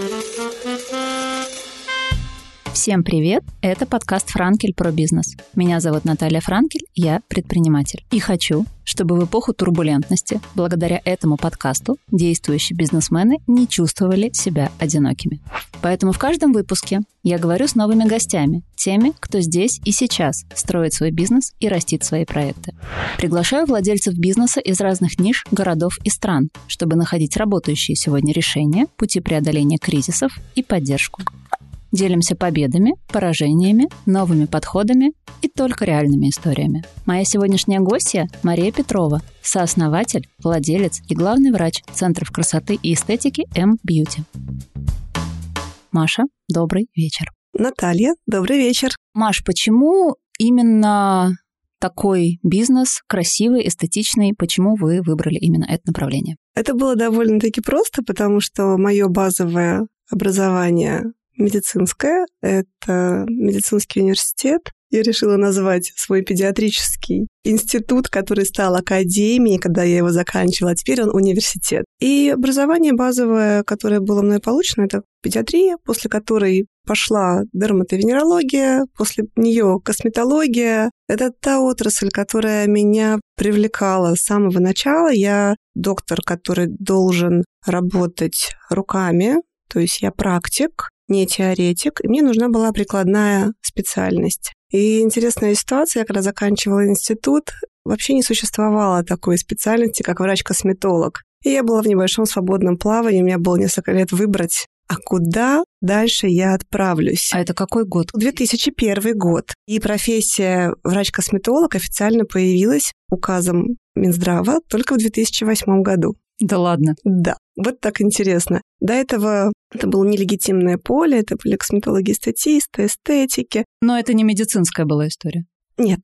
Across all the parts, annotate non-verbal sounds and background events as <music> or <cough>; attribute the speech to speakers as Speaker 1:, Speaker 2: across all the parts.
Speaker 1: Thank you. Всем привет! Это подкаст «Франкель про бизнес». Меня зовут Наталья Франкель, я предприниматель. И хочу, чтобы в эпоху турбулентности, благодаря этому подкасту, действующие бизнесмены не чувствовали себя одинокими. Поэтому в каждом выпуске я говорю с новыми гостями, теми, кто здесь и сейчас строит свой бизнес и растит свои проекты. Приглашаю владельцев бизнеса из разных ниш, городов и стран, чтобы находить работающие сегодня решения, пути преодоления кризисов и поддержку. Делимся победами, поражениями, новыми подходами и только реальными историями. Моя сегодняшняя гостья – Мария Петрова, сооснователь, владелец и главный врач Центров красоты и эстетики M-Beauty. Маша, добрый вечер.
Speaker 2: Наталья, добрый вечер.
Speaker 1: Маш, почему именно такой бизнес, красивый, эстетичный, почему вы выбрали именно это направление?
Speaker 2: Это было довольно-таки просто, потому что мое базовое образование медицинская. Это медицинский университет. Я решила назвать свой педиатрический институт, который стал академией, когда я его заканчивала, а теперь он университет. И образование базовое, которое было мной получено, это педиатрия, после которой пошла дерматовенерология, после нее косметология. Это та отрасль, которая меня привлекала с самого начала. Я доктор, который должен работать руками, то есть я практик, не теоретик, и мне нужна была прикладная специальность. И интересная ситуация, я когда заканчивала институт, вообще не существовало такой специальности, как врач-косметолог. И я была в небольшом свободном плавании, у меня было несколько лет выбрать, а куда дальше я отправлюсь.
Speaker 1: А это какой год?
Speaker 2: 2001 год. И профессия врач-косметолог официально появилась указом Минздрава только в 2008 году.
Speaker 1: Да ладно?
Speaker 2: Да. Вот так интересно. До этого это было нелегитимное поле, это были косметологи-статисты, эстетики.
Speaker 1: Но это не медицинская была история?
Speaker 2: Нет,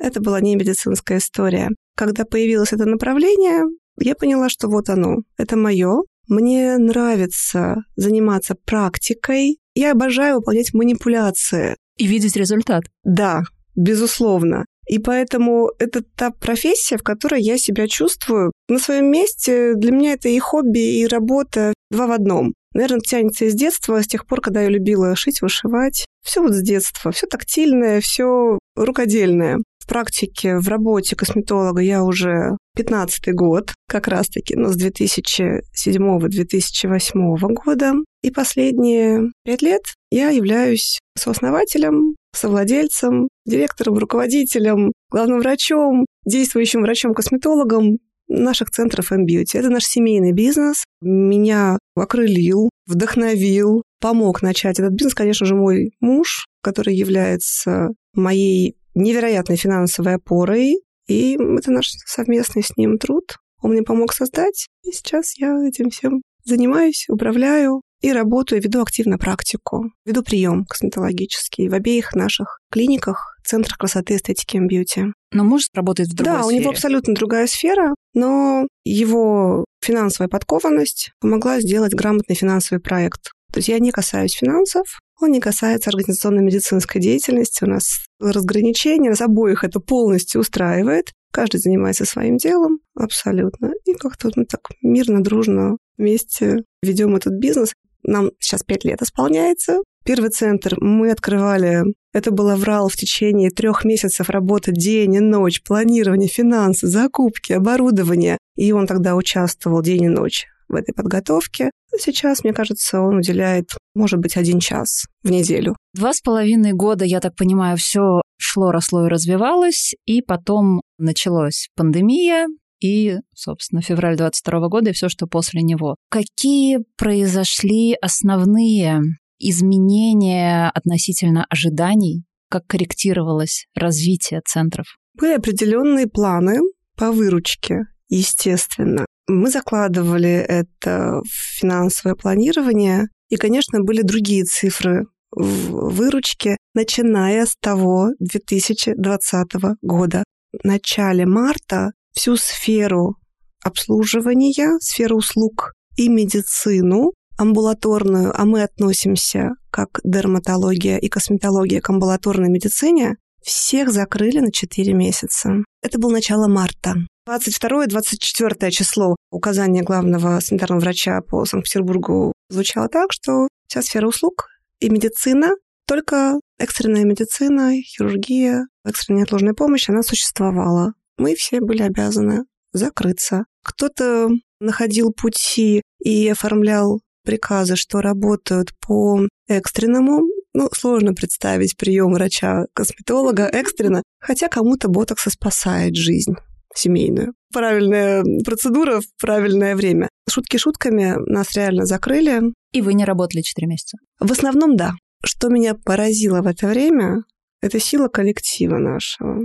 Speaker 2: это была не медицинская история. Когда появилось это направление, я поняла, что вот оно, это мое. Мне нравится заниматься практикой. Я обожаю выполнять манипуляции.
Speaker 1: И видеть результат.
Speaker 2: Да, безусловно. И поэтому это та профессия, в которой я себя чувствую на своем месте. Для меня это и хобби, и работа два в одном. Наверное, тянется из детства, с тех пор, когда я любила шить, вышивать. Все вот с детства, все тактильное, все рукодельное. В практике, в работе косметолога я уже 15 год, как раз-таки, но с 2007-2008 года. И последние пять лет я являюсь сооснователем, совладельцем, директором, руководителем, главным врачом, действующим врачом-косметологом наших центров M-Beauty. Это наш семейный бизнес. Меня окрылил, вдохновил, помог начать этот бизнес, конечно же, мой муж, который является моей невероятной финансовой опорой. И это наш совместный с ним труд. Он мне помог создать, и сейчас я этим всем занимаюсь, управляю и работаю, веду активно практику, веду прием косметологический в обеих наших клиниках, центрах красоты, эстетики и бьюти.
Speaker 1: Но муж работает в другой
Speaker 2: да,
Speaker 1: сфере.
Speaker 2: у него абсолютно другая сфера, но его финансовая подкованность помогла сделать грамотный финансовый проект. То есть я не касаюсь финансов, он не касается организационно-медицинской деятельности. У нас разграничение, нас обоих это полностью устраивает. Каждый занимается своим делом абсолютно. И как-то мы так мирно, дружно вместе ведем этот бизнес. Нам сейчас пять лет исполняется. Первый центр мы открывали, это было в в течение трех месяцев работы день и ночь, планирование, финансы, закупки, оборудование. И он тогда участвовал день и ночь в этой подготовке. Сейчас, мне кажется, он уделяет, может быть, один час в неделю.
Speaker 1: Два с половиной года, я так понимаю, все шло, росло и развивалось, и потом началась пандемия, и, собственно, февраль 22 года и все, что после него. Какие произошли основные изменения относительно ожиданий? Как корректировалось развитие центров?
Speaker 2: Были определенные планы по выручке, естественно. Мы закладывали это в финансовое планирование, и, конечно, были другие цифры в выручке, начиная с того 2020 года. В начале марта всю сферу обслуживания, сферу услуг и медицину амбулаторную, а мы относимся как дерматология и косметология к амбулаторной медицине, всех закрыли на 4 месяца. Это было начало марта. 22-24 число указания главного санитарного врача по Санкт-Петербургу звучало так, что вся сфера услуг и медицина, только экстренная медицина, хирургия, экстренная неотложная помощь, она существовала. Мы все были обязаны закрыться. Кто-то находил пути и оформлял приказы, что работают по экстренному. Ну, сложно представить прием врача-косметолога экстренно, хотя кому-то ботокса спасает жизнь семейную. Правильная процедура в правильное время. Шутки шутками нас реально закрыли.
Speaker 1: И вы не работали 4 месяца?
Speaker 2: В основном, да. Что меня поразило в это время, это сила коллектива нашего.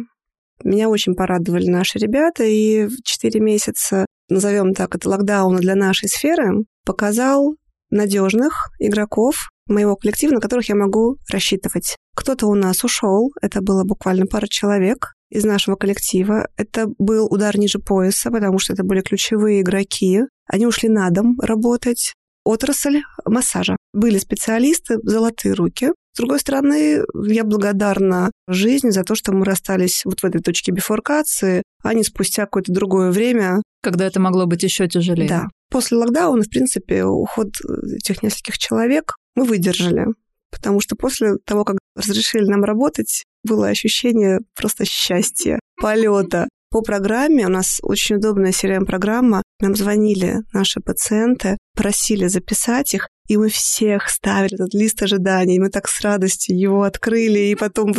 Speaker 2: Меня очень порадовали наши ребята, и в 4 месяца, назовем так, это локдауна для нашей сферы, показал надежных игроков моего коллектива, на которых я могу рассчитывать. Кто-то у нас ушел, это было буквально пара человек из нашего коллектива. Это был удар ниже пояса, потому что это были ключевые игроки. Они ушли на дом работать. Отрасль массажа. Были специалисты, золотые руки. С другой стороны, я благодарна жизни за то, что мы расстались вот в этой точке бифуркации, а не спустя какое-то другое время.
Speaker 1: Когда это могло быть еще тяжелее.
Speaker 2: Да. После локдауна, в принципе, уход этих нескольких человек мы выдержали. Потому что после того, как разрешили нам работать, было ощущение просто счастья, полета. По программе, у нас очень удобная CRM-программа, нам звонили наши пациенты, просили записать их, и мы всех ставили этот лист ожиданий. Мы так с радостью его открыли, и потом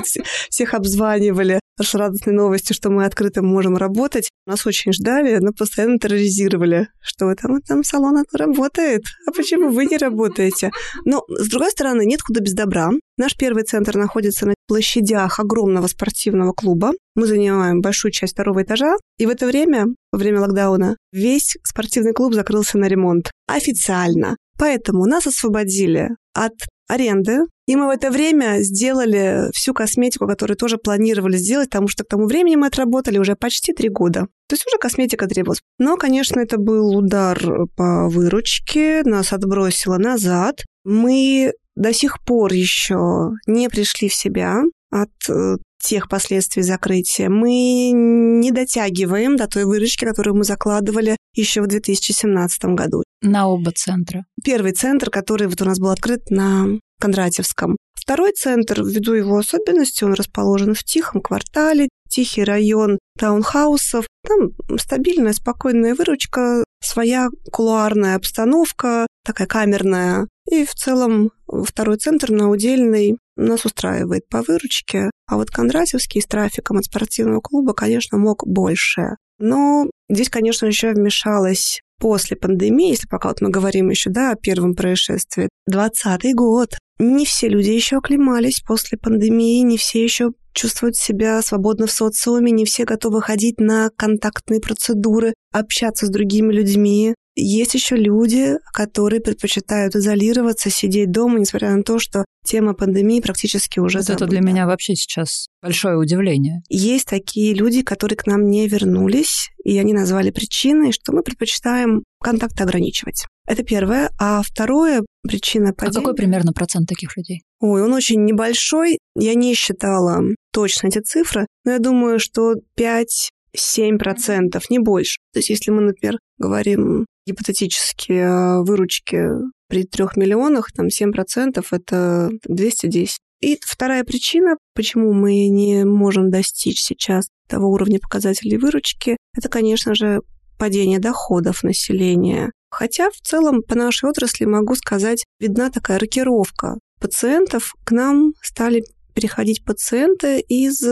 Speaker 2: всех обзванивали с радостной новостью, что мы открыто можем работать. Нас очень ждали, но постоянно терроризировали, что вы там, там салон работает, а почему вы не работаете? Но, с другой стороны, нет куда без добра. Наш первый центр находится на площадях огромного спортивного клуба. Мы занимаем большую часть второго этажа, и в это время, во время локдауна, весь спортивный клуб закрылся на ремонт. Официально. Поэтому нас освободили от аренды, и мы в это время сделали всю косметику, которую тоже планировали сделать, потому что к тому времени мы отработали уже почти три года. То есть уже косметика требовалась. Но, конечно, это был удар по выручке, нас отбросило назад. Мы до сих пор еще не пришли в себя от э, тех последствий закрытия. Мы не дотягиваем до той выручки, которую мы закладывали еще в 2017 году.
Speaker 1: На оба центра.
Speaker 2: Первый центр, который вот у нас был открыт на Кондратьевском. Второй центр, ввиду его особенностей, он расположен в тихом квартале, тихий район таунхаусов. Там стабильная, спокойная выручка, своя кулуарная обстановка, такая камерная. И в целом второй центр на Удельной нас устраивает по выручке. А вот Кондратьевский с трафиком от спортивного клуба, конечно, мог больше. Но здесь, конечно, еще вмешалась после пандемии, если пока вот мы говорим еще, да, о первом происшествии, 20 год. Не все люди еще оклемались после пандемии, не все еще чувствуют себя свободно в социуме, не все готовы ходить на контактные процедуры, общаться с другими людьми. Есть еще люди, которые предпочитают изолироваться, сидеть дома, несмотря на то, что тема пандемии практически уже
Speaker 1: вот Это для меня вообще сейчас большое удивление.
Speaker 2: Есть такие люди, которые к нам не вернулись, и они назвали причиной, что мы предпочитаем контакты ограничивать. Это первое. А второе, причина падения...
Speaker 1: А какой примерно процент таких людей?
Speaker 2: Ой, он очень небольшой. Я не считала точно эти цифры, но я думаю, что 5 7%, не больше. То есть если мы, например, говорим гипотетически о выручке при 3 миллионах, там 7% это 210. И вторая причина, почему мы не можем достичь сейчас того уровня показателей выручки, это, конечно же, падение доходов населения. Хотя в целом по нашей отрасли могу сказать, видна такая рокировка пациентов. К нам стали переходить пациенты из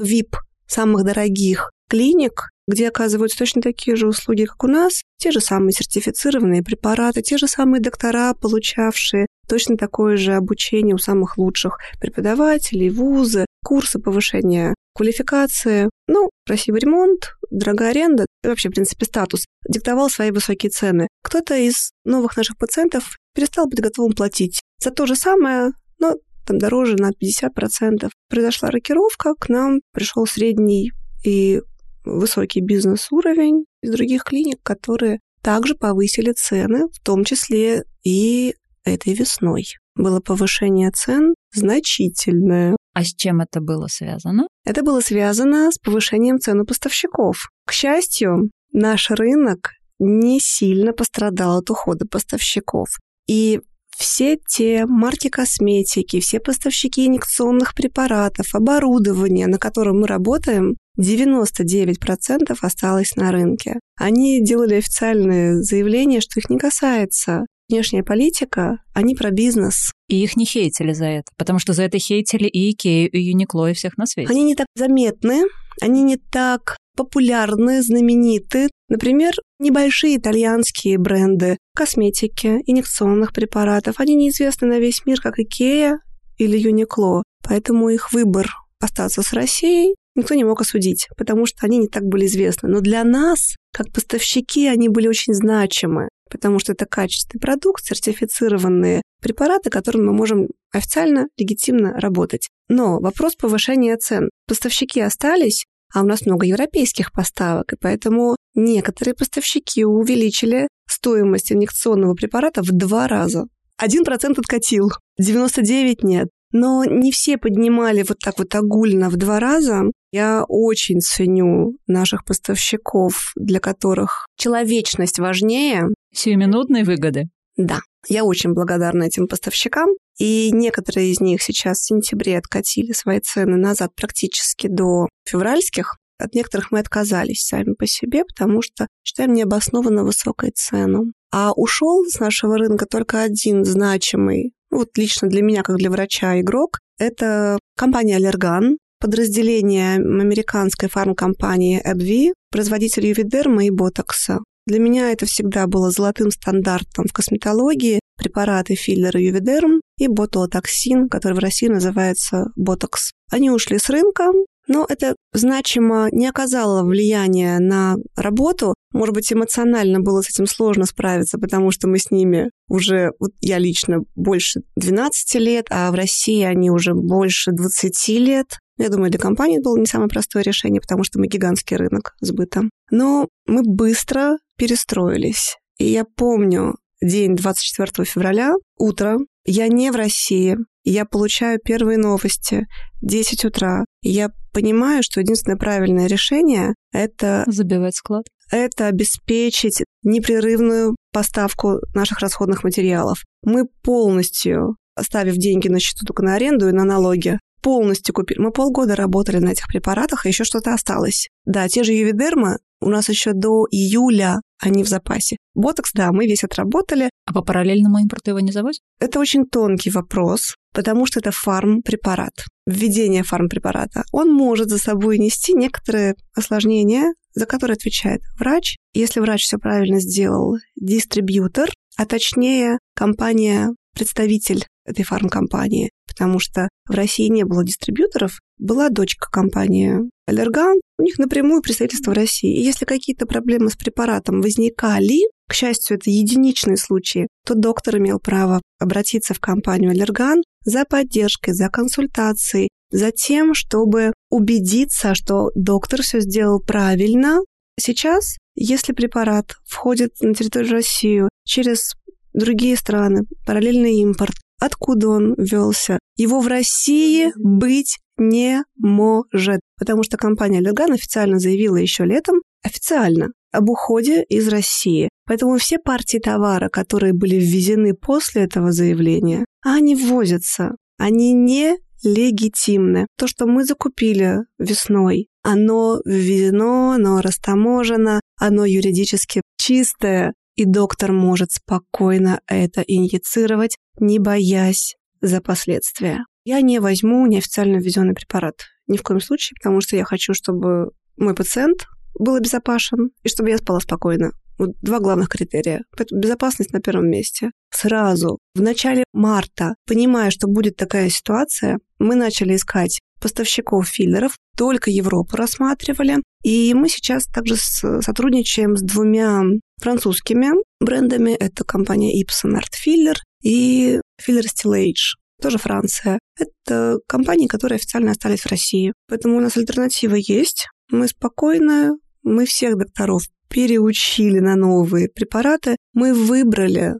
Speaker 2: VIP, самых дорогих клиник, где оказываются точно такие же услуги, как у нас, те же самые сертифицированные препараты, те же самые доктора, получавшие точно такое же обучение у самых лучших преподавателей, вузы, курсы повышения квалификации. Ну, красивый ремонт, дорогая аренда, вообще, в принципе, статус диктовал свои высокие цены. Кто-то из новых наших пациентов перестал быть готовым платить за то же самое, но там дороже на 50%. Произошла рокировка, к нам пришел средний и высокий бизнес-уровень из других клиник, которые также повысили цены, в том числе и этой весной. Было повышение цен значительное.
Speaker 1: А с чем это было связано?
Speaker 2: Это было связано с повышением цен у поставщиков. К счастью, наш рынок не сильно пострадал от ухода поставщиков. И все те марки косметики, все поставщики инъекционных препаратов, оборудование, на котором мы работаем, 99% осталось на рынке. Они делали официальные заявления, что их не касается внешняя политика, они про бизнес.
Speaker 1: И их не хейтили за это, потому что за это хейтили и Икею, и Юникло, и всех на свете.
Speaker 2: Они не так заметны, они не так популярны, знамениты. Например, небольшие итальянские бренды косметики, инъекционных препаратов, они неизвестны на весь мир, как Икея или Юникло. Поэтому их выбор остаться с Россией никто не мог осудить, потому что они не так были известны. Но для нас, как поставщики, они были очень значимы, потому что это качественный продукт, сертифицированные препараты, которыми мы можем официально, легитимно работать. Но вопрос повышения цен. Поставщики остались, а у нас много европейских поставок, и поэтому некоторые поставщики увеличили стоимость инъекционного препарата в два раза. Один процент откатил, 99 нет. Но не все поднимали вот так вот огульно в два раза. Я очень ценю наших поставщиков, для которых человечность важнее.
Speaker 1: Сиюминутные выгоды.
Speaker 2: Да, я очень благодарна этим поставщикам. И некоторые из них сейчас в сентябре откатили свои цены назад практически до февральских. От некоторых мы отказались сами по себе, потому что считаем необоснованно высокой цену. А ушел с нашего рынка только один значимый, вот лично для меня, как для врача, игрок, это компания Allergan, подразделение американской фармкомпании AbbVie, производитель ювидерма и ботокса. Для меня это всегда было золотым стандартом в косметологии. Препараты филлеры ювидерм и ботулотоксин, который в России называется ботокс. Они ушли с рынка, но это значимо не оказало влияния на работу. Может быть, эмоционально было с этим сложно справиться, потому что мы с ними уже, вот я лично, больше 12 лет, а в России они уже больше 20 лет. Я думаю, для компании это было не самое простое решение, потому что мы гигантский рынок сбыта. Но мы быстро перестроились. И я помню день 24 февраля, утро, я не в России, я получаю первые новости, 10 утра. Я понимаю, что единственное правильное решение — это...
Speaker 1: Забивать склад.
Speaker 2: Это обеспечить непрерывную поставку наших расходных материалов. Мы полностью, оставив деньги на счету только на аренду и на налоги, полностью купили. Мы полгода работали на этих препаратах, и еще что-то осталось. Да, те же ювидермы у нас еще до июля они в запасе. Ботокс, да, мы весь отработали.
Speaker 1: А по параллельному импорту его не завозят?
Speaker 2: Это очень тонкий вопрос, потому что это фармпрепарат. Введение фармпрепарата. Он может за собой нести некоторые осложнения, за которые отвечает врач. Если врач все правильно сделал, дистрибьютор, а точнее компания представитель этой фармкомпании, потому что в России не было дистрибьюторов, была дочка компании Аллерган, у них напрямую представительство в России. И если какие-то проблемы с препаратом возникали, к счастью, это единичные случаи, то доктор имел право обратиться в компанию Аллерган за поддержкой, за консультацией, за тем, чтобы убедиться, что доктор все сделал правильно. Сейчас, если препарат входит на территорию России через другие страны, параллельный импорт, откуда он велся. Его в России быть не может, потому что компания Леган официально заявила еще летом, официально, об уходе из России. Поэтому все партии товара, которые были ввезены после этого заявления, они ввозятся. Они не легитимны. То, что мы закупили весной, оно ввезено, оно растаможено, оно юридически чистое, и доктор может спокойно это инъецировать, не боясь за последствия. Я не возьму неофициально ввезенный препарат. Ни в коем случае, потому что я хочу, чтобы мой пациент был обезопасен и чтобы я спала спокойно. Вот два главных критерия. Поэтому безопасность на первом месте. Сразу, в начале марта, понимая, что будет такая ситуация, мы начали искать поставщиков филлеров, только Европу рассматривали. И мы сейчас также сотрудничаем с двумя французскими брендами. Это компания Ipsen Art Filler и Filler Stillage тоже Франция. Это компании, которые официально остались в России. Поэтому у нас альтернатива есть. Мы спокойно, мы всех докторов переучили на новые препараты. Мы выбрали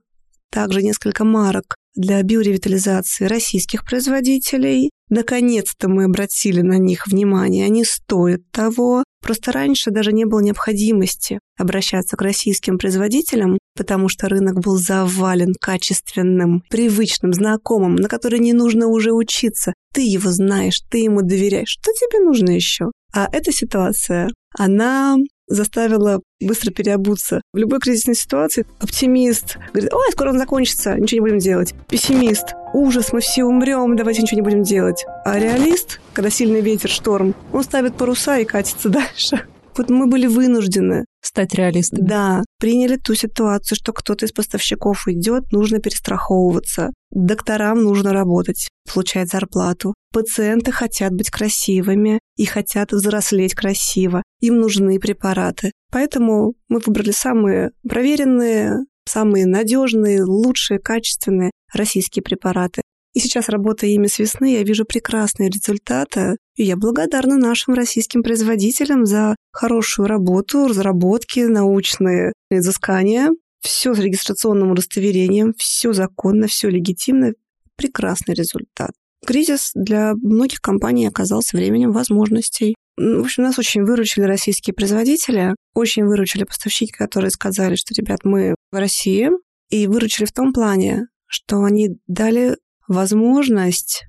Speaker 2: также несколько марок для биоревитализации российских производителей. Наконец-то мы обратили на них внимание, они стоят того. Просто раньше даже не было необходимости обращаться к российским производителям, потому что рынок был завален качественным, привычным, знакомым, на который не нужно уже учиться. Ты его знаешь, ты ему доверяешь. Что тебе нужно еще? А эта ситуация, она заставила быстро переобуться. В любой кризисной ситуации оптимист говорит, ой, скоро он закончится, ничего не будем делать. Пессимист, ужас, мы все умрем, давайте ничего не будем делать. А реалист, когда сильный ветер, шторм, он ставит паруса и катится <laughs> дальше. Вот мы были вынуждены
Speaker 1: стать реалистами.
Speaker 2: Да, приняли ту ситуацию, что кто-то из поставщиков идет, нужно перестраховываться. Докторам нужно работать, получать зарплату. Пациенты хотят быть красивыми и хотят взрослеть красиво. Им нужны препараты. Поэтому мы выбрали самые проверенные, самые надежные, лучшие, качественные российские препараты. И сейчас, работая ими с весны, я вижу прекрасные результаты. И я благодарна нашим российским производителям за хорошую работу, разработки, научные изыскания. Все с регистрационным удостоверением, все законно, все легитимно. Прекрасный результат. Кризис для многих компаний оказался временем возможностей. В общем, нас очень выручили российские производители, очень выручили поставщики, которые сказали, что, ребят, мы в России, и выручили в том плане, что они дали возможность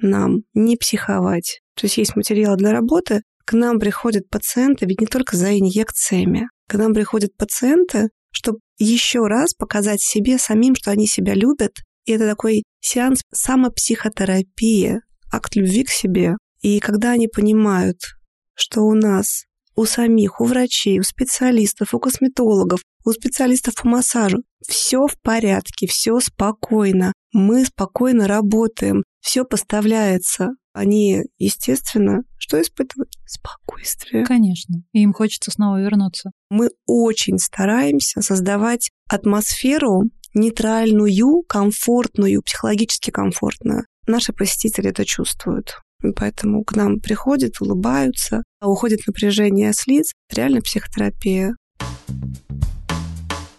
Speaker 2: нам не психовать. То есть есть материал для работы, к нам приходят пациенты, ведь не только за инъекциями. К нам приходят пациенты, чтобы еще раз показать себе самим, что они себя любят. И это такой сеанс самопсихотерапии, акт любви к себе. И когда они понимают, что у нас у самих, у врачей, у специалистов, у косметологов, у специалистов по массажу. Все в порядке, все спокойно. Мы спокойно работаем, все поставляется. Они, естественно, что испытывают? Спокойствие.
Speaker 1: Конечно. И им хочется снова вернуться.
Speaker 2: Мы очень стараемся создавать атмосферу нейтральную, комфортную, психологически комфортную. Наши посетители это чувствуют. Поэтому к нам приходят, улыбаются, а уходит напряжение с лиц. Реально психотерапия.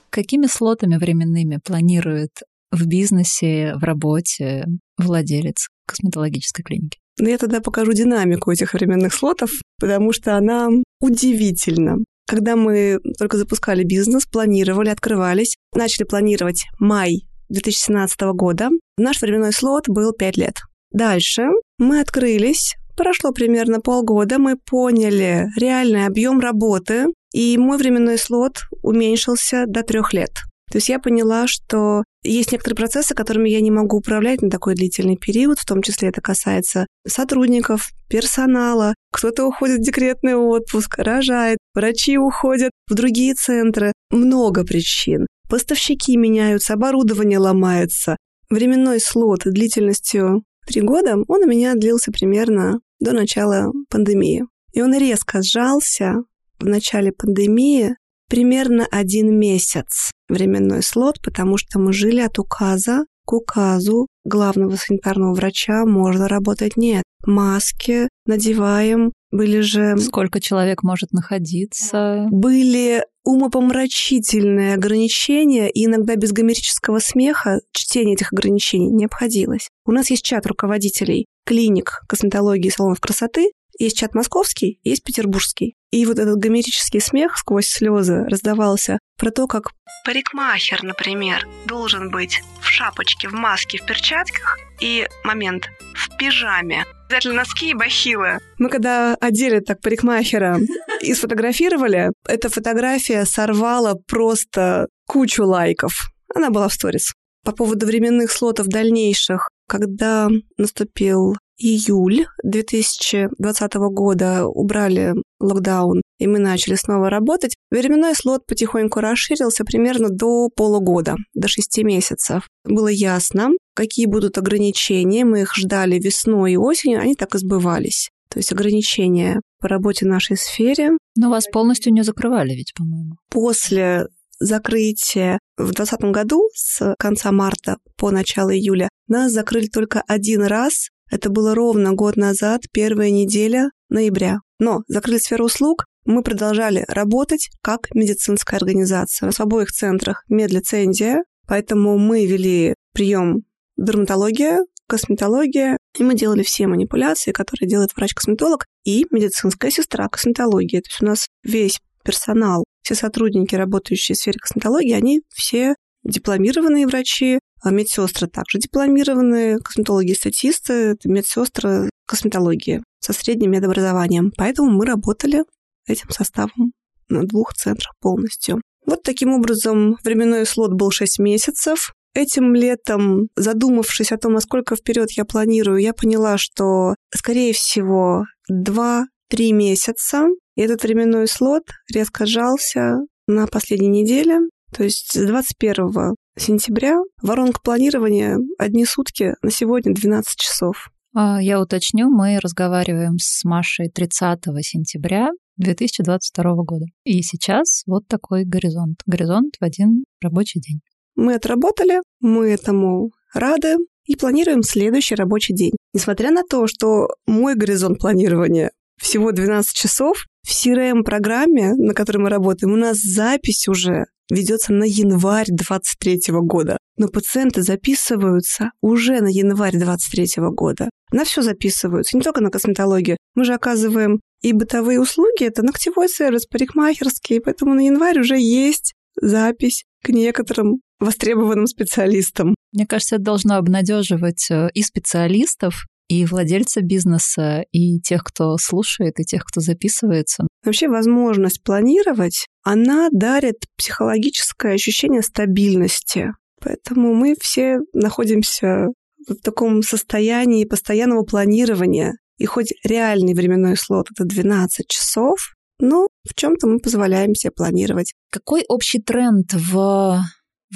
Speaker 1: Какими слотами временными планирует в бизнесе, в работе владелец косметологической клиники?
Speaker 2: Но ну, я тогда покажу динамику этих временных слотов, потому что она удивительна. Когда мы только запускали бизнес, планировали, открывались, начали планировать май 2017 года, наш временной слот был 5 лет. Дальше мы открылись, прошло примерно полгода, мы поняли реальный объем работы, и мой временной слот уменьшился до трех лет. То есть я поняла, что есть некоторые процессы, которыми я не могу управлять на такой длительный период, в том числе это касается сотрудников, персонала. Кто-то уходит в декретный отпуск, рожает, врачи уходят в другие центры. Много причин. Поставщики меняются, оборудование ломается. Временной слот длительностью три года, он у меня длился примерно до начала пандемии. И он резко сжался в начале пандемии примерно один месяц временной слот, потому что мы жили от указа к указу главного санитарного врача можно работать нет. Маски надеваем, были же...
Speaker 1: Сколько человек может находиться?
Speaker 2: Были умопомрачительные ограничения, и иногда без гомерического смеха чтение этих ограничений не обходилось. У нас есть чат руководителей клиник косметологии и салонов красоты, есть чат московский, есть петербургский. И вот этот гомерический смех сквозь слезы раздавался про то, как парикмахер, например, должен быть в шапочке, в маске, в перчатках и момент в пижаме. Обязательно носки и бахилы. Мы когда одели так парикмахера и сфотографировали, эта фотография сорвала просто кучу лайков. Она была в сторис. По поводу временных слотов дальнейших, когда наступил июль 2020 года убрали локдаун, и мы начали снова работать, временной слот потихоньку расширился примерно до полугода, до шести месяцев. Было ясно, какие будут ограничения, мы их ждали весной и осенью, они так и сбывались. То есть ограничения по работе в нашей сфере.
Speaker 1: Но вас полностью не закрывали ведь, по-моему.
Speaker 2: После закрытия в 2020 году с конца марта по начало июля нас закрыли только один раз это было ровно год назад, первая неделя ноября. Но закрыли сферу услуг, мы продолжали работать как медицинская организация. У нас в обоих центрах медлицензия, поэтому мы вели прием дерматология, косметология, и мы делали все манипуляции, которые делает врач-косметолог и медицинская сестра косметологии. То есть у нас весь персонал, все сотрудники, работающие в сфере косметологии, они все дипломированные врачи, медсестры также дипломированные, косметологи-статисты, медсестры косметологии со средним медобразованием. Поэтому мы работали этим составом на двух центрах полностью. Вот таким образом временной слот был 6 месяцев. Этим летом, задумавшись о том, насколько вперед я планирую, я поняла, что, скорее всего, 2-3 месяца. И этот временной слот резко сжался на последней неделе. То есть с 21 сентября воронка планирования одни сутки, на сегодня 12 часов.
Speaker 1: А, я уточню, мы разговариваем с Машей 30 сентября 2022 года. И сейчас вот такой горизонт. Горизонт в один рабочий день.
Speaker 2: Мы отработали, мы этому рады и планируем следующий рабочий день. Несмотря на то, что мой горизонт планирования всего 12 часов, в CRM-программе, на которой мы работаем, у нас запись уже ведется на январь 23 года. Но пациенты записываются уже на январь 23 года. На все записываются, не только на косметологию. Мы же оказываем и бытовые услуги, это ногтевой сервис, парикмахерский, поэтому на январь уже есть запись к некоторым востребованным специалистам.
Speaker 1: Мне кажется, это должно обнадеживать э, и специалистов, и владельца бизнеса, и тех, кто слушает, и тех, кто записывается.
Speaker 2: Вообще возможность планировать, она дарит психологическое ощущение стабильности. Поэтому мы все находимся в таком состоянии постоянного планирования. И хоть реальный временной слот — это 12 часов, но в чем-то мы позволяем себе планировать.
Speaker 1: Какой общий тренд в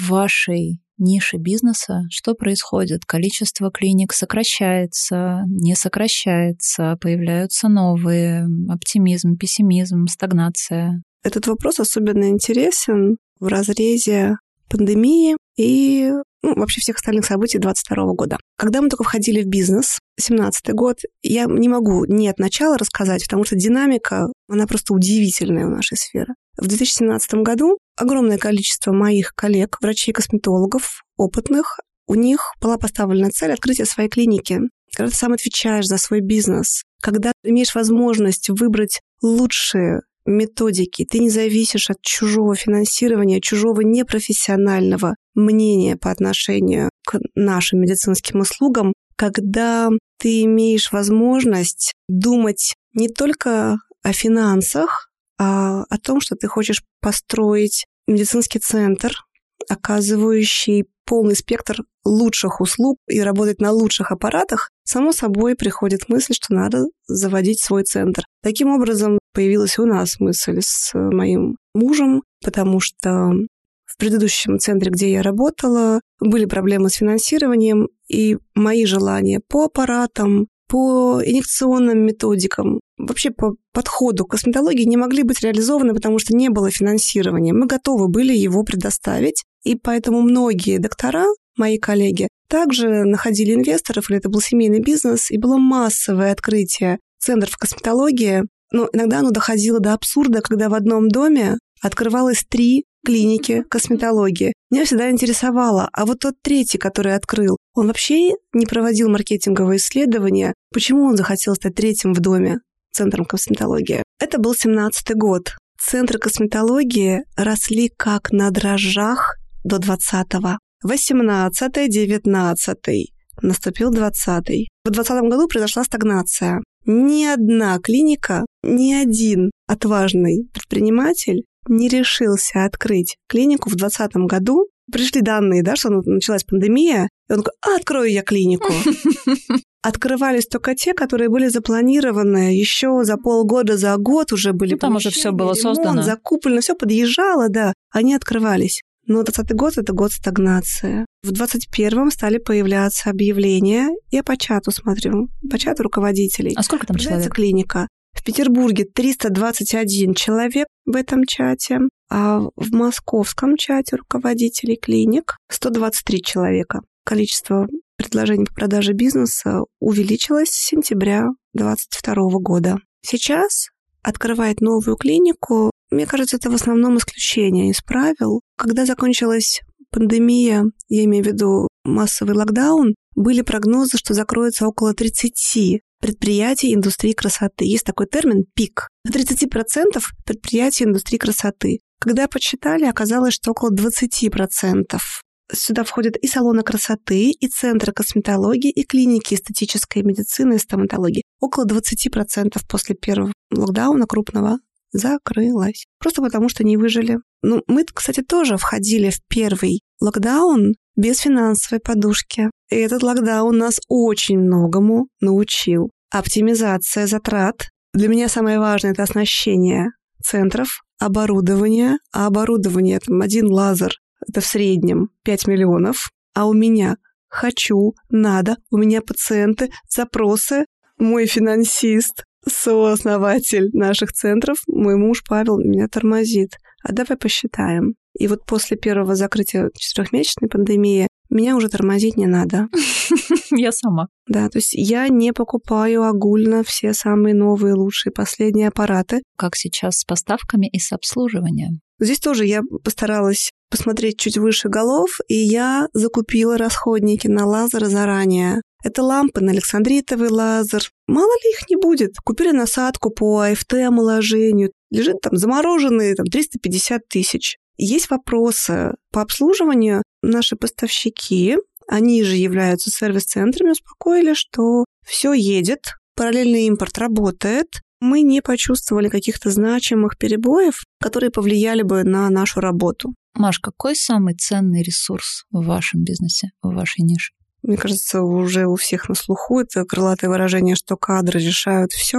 Speaker 1: вашей нише бизнеса, что происходит? Количество клиник сокращается, не сокращается, появляются новые, оптимизм, пессимизм, стагнация.
Speaker 2: Этот вопрос особенно интересен в разрезе пандемии и ну, вообще всех остальных событий 2022 года. Когда мы только входили в бизнес, 17 год, я не могу не от начала рассказать, потому что динамика, она просто удивительная у нашей сферы. В 2017 году огромное количество моих коллег, врачей-косметологов, опытных, у них была поставлена цель открытия своей клиники. Когда ты сам отвечаешь за свой бизнес, когда имеешь возможность выбрать лучшие методики, ты не зависишь от чужого финансирования, чужого непрофессионального мнения по отношению к нашим медицинским услугам, когда ты имеешь возможность думать не только о финансах, а о том, что ты хочешь построить медицинский центр, оказывающий полный спектр лучших услуг и работать на лучших аппаратах, само собой приходит мысль, что надо заводить свой центр. Таким образом, появилась у нас мысль с моим мужем, потому что в предыдущем центре, где я работала, были проблемы с финансированием, и мои желания по аппаратам, по инъекционным методикам, вообще по подходу к косметологии не могли быть реализованы, потому что не было финансирования. Мы готовы были его предоставить, и поэтому многие доктора, мои коллеги, также находили инвесторов, или это был семейный бизнес, и было массовое открытие центров косметологии. Но иногда оно доходило до абсурда, когда в одном доме открывалось три клиники косметологии. Меня всегда интересовало, а вот тот третий, который открыл, он вообще не проводил маркетинговые исследования. Почему он захотел стать третьим в доме, центром косметологии? Это был 17-й год. Центры косметологии росли как на дрожжах до 20-го. 18-й, 19-й. Наступил 20-й. В 20 году произошла стагнация. Ни одна клиника, ни один отважный предприниматель не решился открыть клинику в 2020 году. Пришли данные, да, что началась пандемия, и он такой, а, открою я клинику. <laughs> Открывались только те, которые были запланированы еще за полгода, за год уже были. Ну,
Speaker 1: там уже все было ремонт, создано.
Speaker 2: закуплено, все подъезжало, да. Они открывались. Но 20 год — это год стагнации. В 21-м стали появляться объявления. Я по чату смотрю, по чату руководителей.
Speaker 1: А сколько там человек?
Speaker 2: клиника. В Петербурге 321 человек в этом чате, а в московском чате руководителей клиник 123 человека. Количество предложений по продаже бизнеса увеличилось с сентября 2022 года. Сейчас открывает новую клинику, мне кажется, это в основном исключение из правил. Когда закончилась пандемия, я имею в виду массовый локдаун, были прогнозы, что закроется около 30 предприятий индустрии красоты. Есть такой термин «пик». 30% предприятий индустрии красоты. Когда подсчитали, оказалось, что около 20%. Сюда входят и салоны красоты, и центры косметологии, и клиники эстетической медицины и стоматологии. Около 20% после первого локдауна крупного закрылась. Просто потому, что не выжили. Ну, мы, кстати, тоже входили в первый локдаун без финансовой подушки. И этот локдаун нас очень многому научил. Оптимизация затрат. Для меня самое важное – это оснащение центров, оборудование. А оборудование – это один лазер, это в среднем 5 миллионов. А у меня хочу, надо, у меня пациенты, запросы, мой финансист, сооснователь наших центров, мой муж Павел меня тормозит. А давай посчитаем. И вот после первого закрытия четырехмесячной пандемии меня уже тормозить не надо. <laughs>
Speaker 1: Я сама.
Speaker 2: Да, то есть я не покупаю огульно все самые новые, лучшие, последние аппараты.
Speaker 1: Как сейчас с поставками и с обслуживанием?
Speaker 2: Здесь тоже я постаралась посмотреть чуть выше голов, и я закупила расходники на лазеры заранее. Это лампы на александритовый лазер. Мало ли их не будет. Купили насадку по АФТ омоложению. Лежит там замороженные там, 350 тысяч. Есть вопросы по обслуживанию. Наши поставщики, они же являются сервис-центрами, успокоили, что все едет, параллельный импорт работает, мы не почувствовали каких-то значимых перебоев, которые повлияли бы на нашу работу.
Speaker 1: Маш, какой самый ценный ресурс в вашем бизнесе, в вашей нише?
Speaker 2: Мне кажется, уже у всех на слуху это крылатое выражение, что кадры решают все.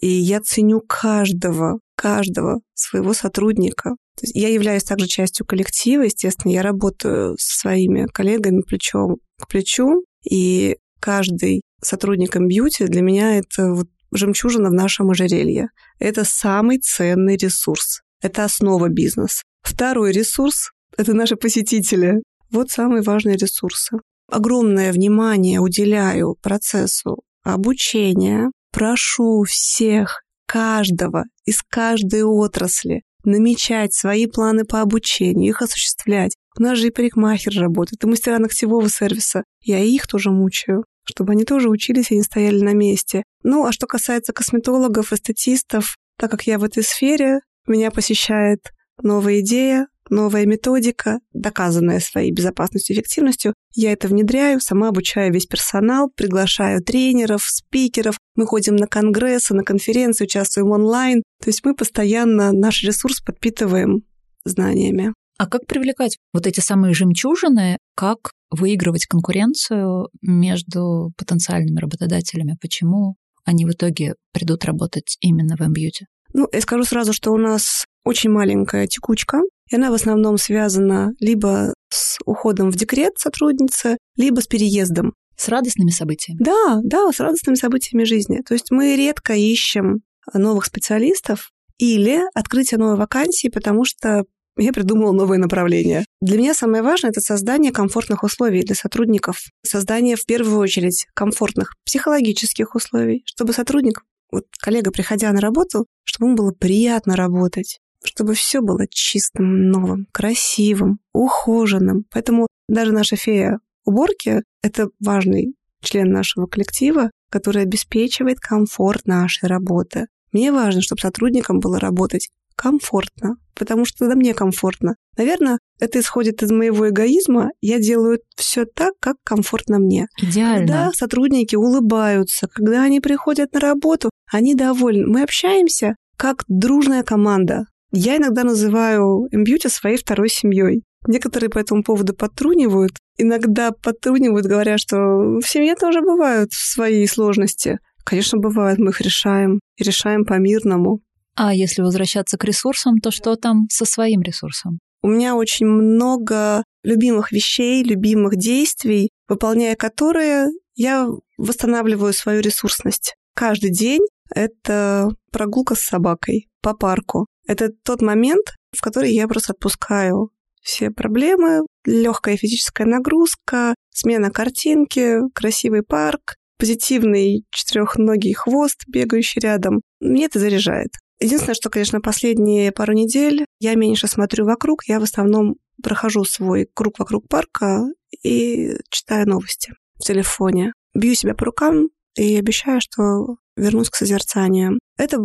Speaker 2: И я ценю каждого, каждого своего сотрудника. То есть я являюсь также частью коллектива, естественно, я работаю со своими коллегами плечом к плечу, и каждый сотрудник бьюти для меня это вот жемчужина в нашем ожерелье. Это самый ценный ресурс. Это основа бизнеса. Второй ресурс – это наши посетители. Вот самые важные ресурсы. Огромное внимание уделяю процессу обучения. Прошу всех, каждого из каждой отрасли намечать свои планы по обучению, их осуществлять. У нас же и парикмахер работает, и мастера ногтевого сервиса. Я их тоже мучаю чтобы они тоже учились и не стояли на месте. Ну, а что касается косметологов, эстетистов, так как я в этой сфере, меня посещает новая идея, новая методика, доказанная своей безопасностью и эффективностью. Я это внедряю, сама обучаю весь персонал, приглашаю тренеров, спикеров. Мы ходим на конгрессы, на конференции, участвуем онлайн. То есть мы постоянно наш ресурс подпитываем знаниями.
Speaker 1: А как привлекать вот эти самые жемчужины, как выигрывать конкуренцию между потенциальными работодателями? Почему они в итоге придут работать именно в M-Beauty?
Speaker 2: Ну, я скажу сразу, что у нас очень маленькая текучка, и она в основном связана либо с уходом в декрет сотрудницы, либо с переездом.
Speaker 1: С радостными событиями?
Speaker 2: Да, да, с радостными событиями жизни. То есть мы редко ищем новых специалистов или открытие новой вакансии, потому что я придумала новое направление. Для меня самое важное – это создание комфортных условий для сотрудников. Создание, в первую очередь, комфортных психологических условий, чтобы сотрудник, вот коллега, приходя на работу, чтобы ему было приятно работать, чтобы все было чистым, новым, красивым, ухоженным. Поэтому даже наша фея уборки – это важный член нашего коллектива, который обеспечивает комфорт нашей работы. Мне важно, чтобы сотрудникам было работать комфортно, потому что тогда мне комфортно. Наверное, это исходит из моего эгоизма. Я делаю все так, как комфортно мне.
Speaker 1: Идеально.
Speaker 2: Когда сотрудники улыбаются, когда они приходят на работу, они довольны. Мы общаемся как дружная команда. Я иногда называю MBeauty своей второй семьей. Некоторые по этому поводу подтрунивают. Иногда подтрунивают, говоря, что в семье тоже бывают свои сложности. Конечно, бывают, мы их решаем. И решаем по-мирному.
Speaker 1: А если возвращаться к ресурсам, то что там со своим ресурсом?
Speaker 2: У меня очень много любимых вещей, любимых действий, выполняя которые я восстанавливаю свою ресурсность. Каждый день это прогулка с собакой по парку. Это тот момент, в который я просто отпускаю все проблемы, легкая физическая нагрузка, смена картинки, красивый парк, позитивный четырехногий хвост, бегающий рядом. Мне это заряжает. Единственное, что, конечно, последние пару недель я меньше смотрю вокруг, я в основном прохожу свой круг вокруг парка и читаю новости в телефоне. Бью себя по рукам и обещаю, что вернусь к созерцанию. Это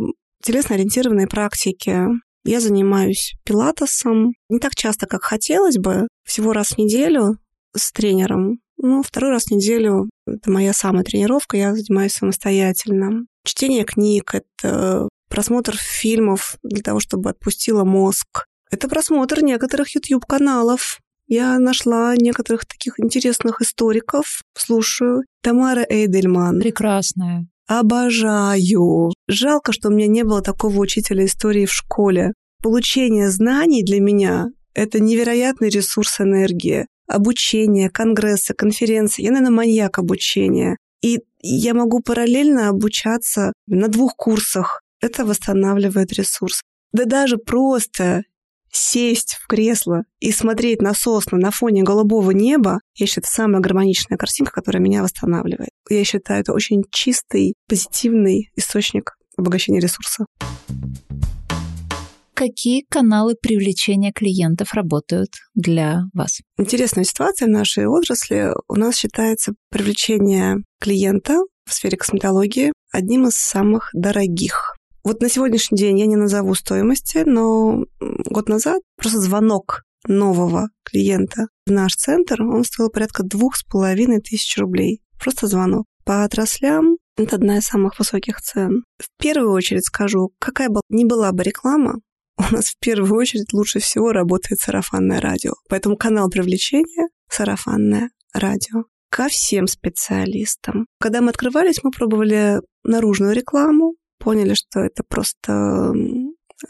Speaker 2: телесно-ориентированные практики. Я занимаюсь пилатесом не так часто, как хотелось бы, всего раз в неделю с тренером. Ну, второй раз в неделю — это моя самая тренировка, я занимаюсь самостоятельно. Чтение книг — это просмотр фильмов для того, чтобы отпустила мозг. Это просмотр некоторых YouTube-каналов. Я нашла некоторых таких интересных историков. Слушаю. Тамара Эйдельман.
Speaker 1: Прекрасная.
Speaker 2: Обожаю. Жалко, что у меня не было такого учителя истории в школе. Получение знаний для меня — это невероятный ресурс энергии. Обучение, конгрессы, конференции. Я, наверное, маньяк обучения. И я могу параллельно обучаться на двух курсах. Это восстанавливает ресурс. Да даже просто сесть в кресло и смотреть на сосны на фоне голубого неба, я считаю, это самая гармоничная картинка, которая меня восстанавливает. Я считаю, это очень чистый, позитивный источник обогащения ресурса.
Speaker 1: Какие каналы привлечения клиентов работают для вас?
Speaker 2: Интересная ситуация в нашей отрасли. У нас считается привлечение клиента в сфере косметологии одним из самых дорогих. Вот на сегодняшний день я не назову стоимости, но год назад просто звонок нового клиента в наш центр, он стоил порядка двух с половиной тысяч рублей. Просто звонок. По отраслям это одна из самых высоких цен. В первую очередь скажу, какая бы ни была бы реклама, <laughs> у нас в первую очередь лучше всего работает сарафанное радио. Поэтому канал привлечения — сарафанное радио. Ко всем специалистам. Когда мы открывались, мы пробовали наружную рекламу, поняли, что это просто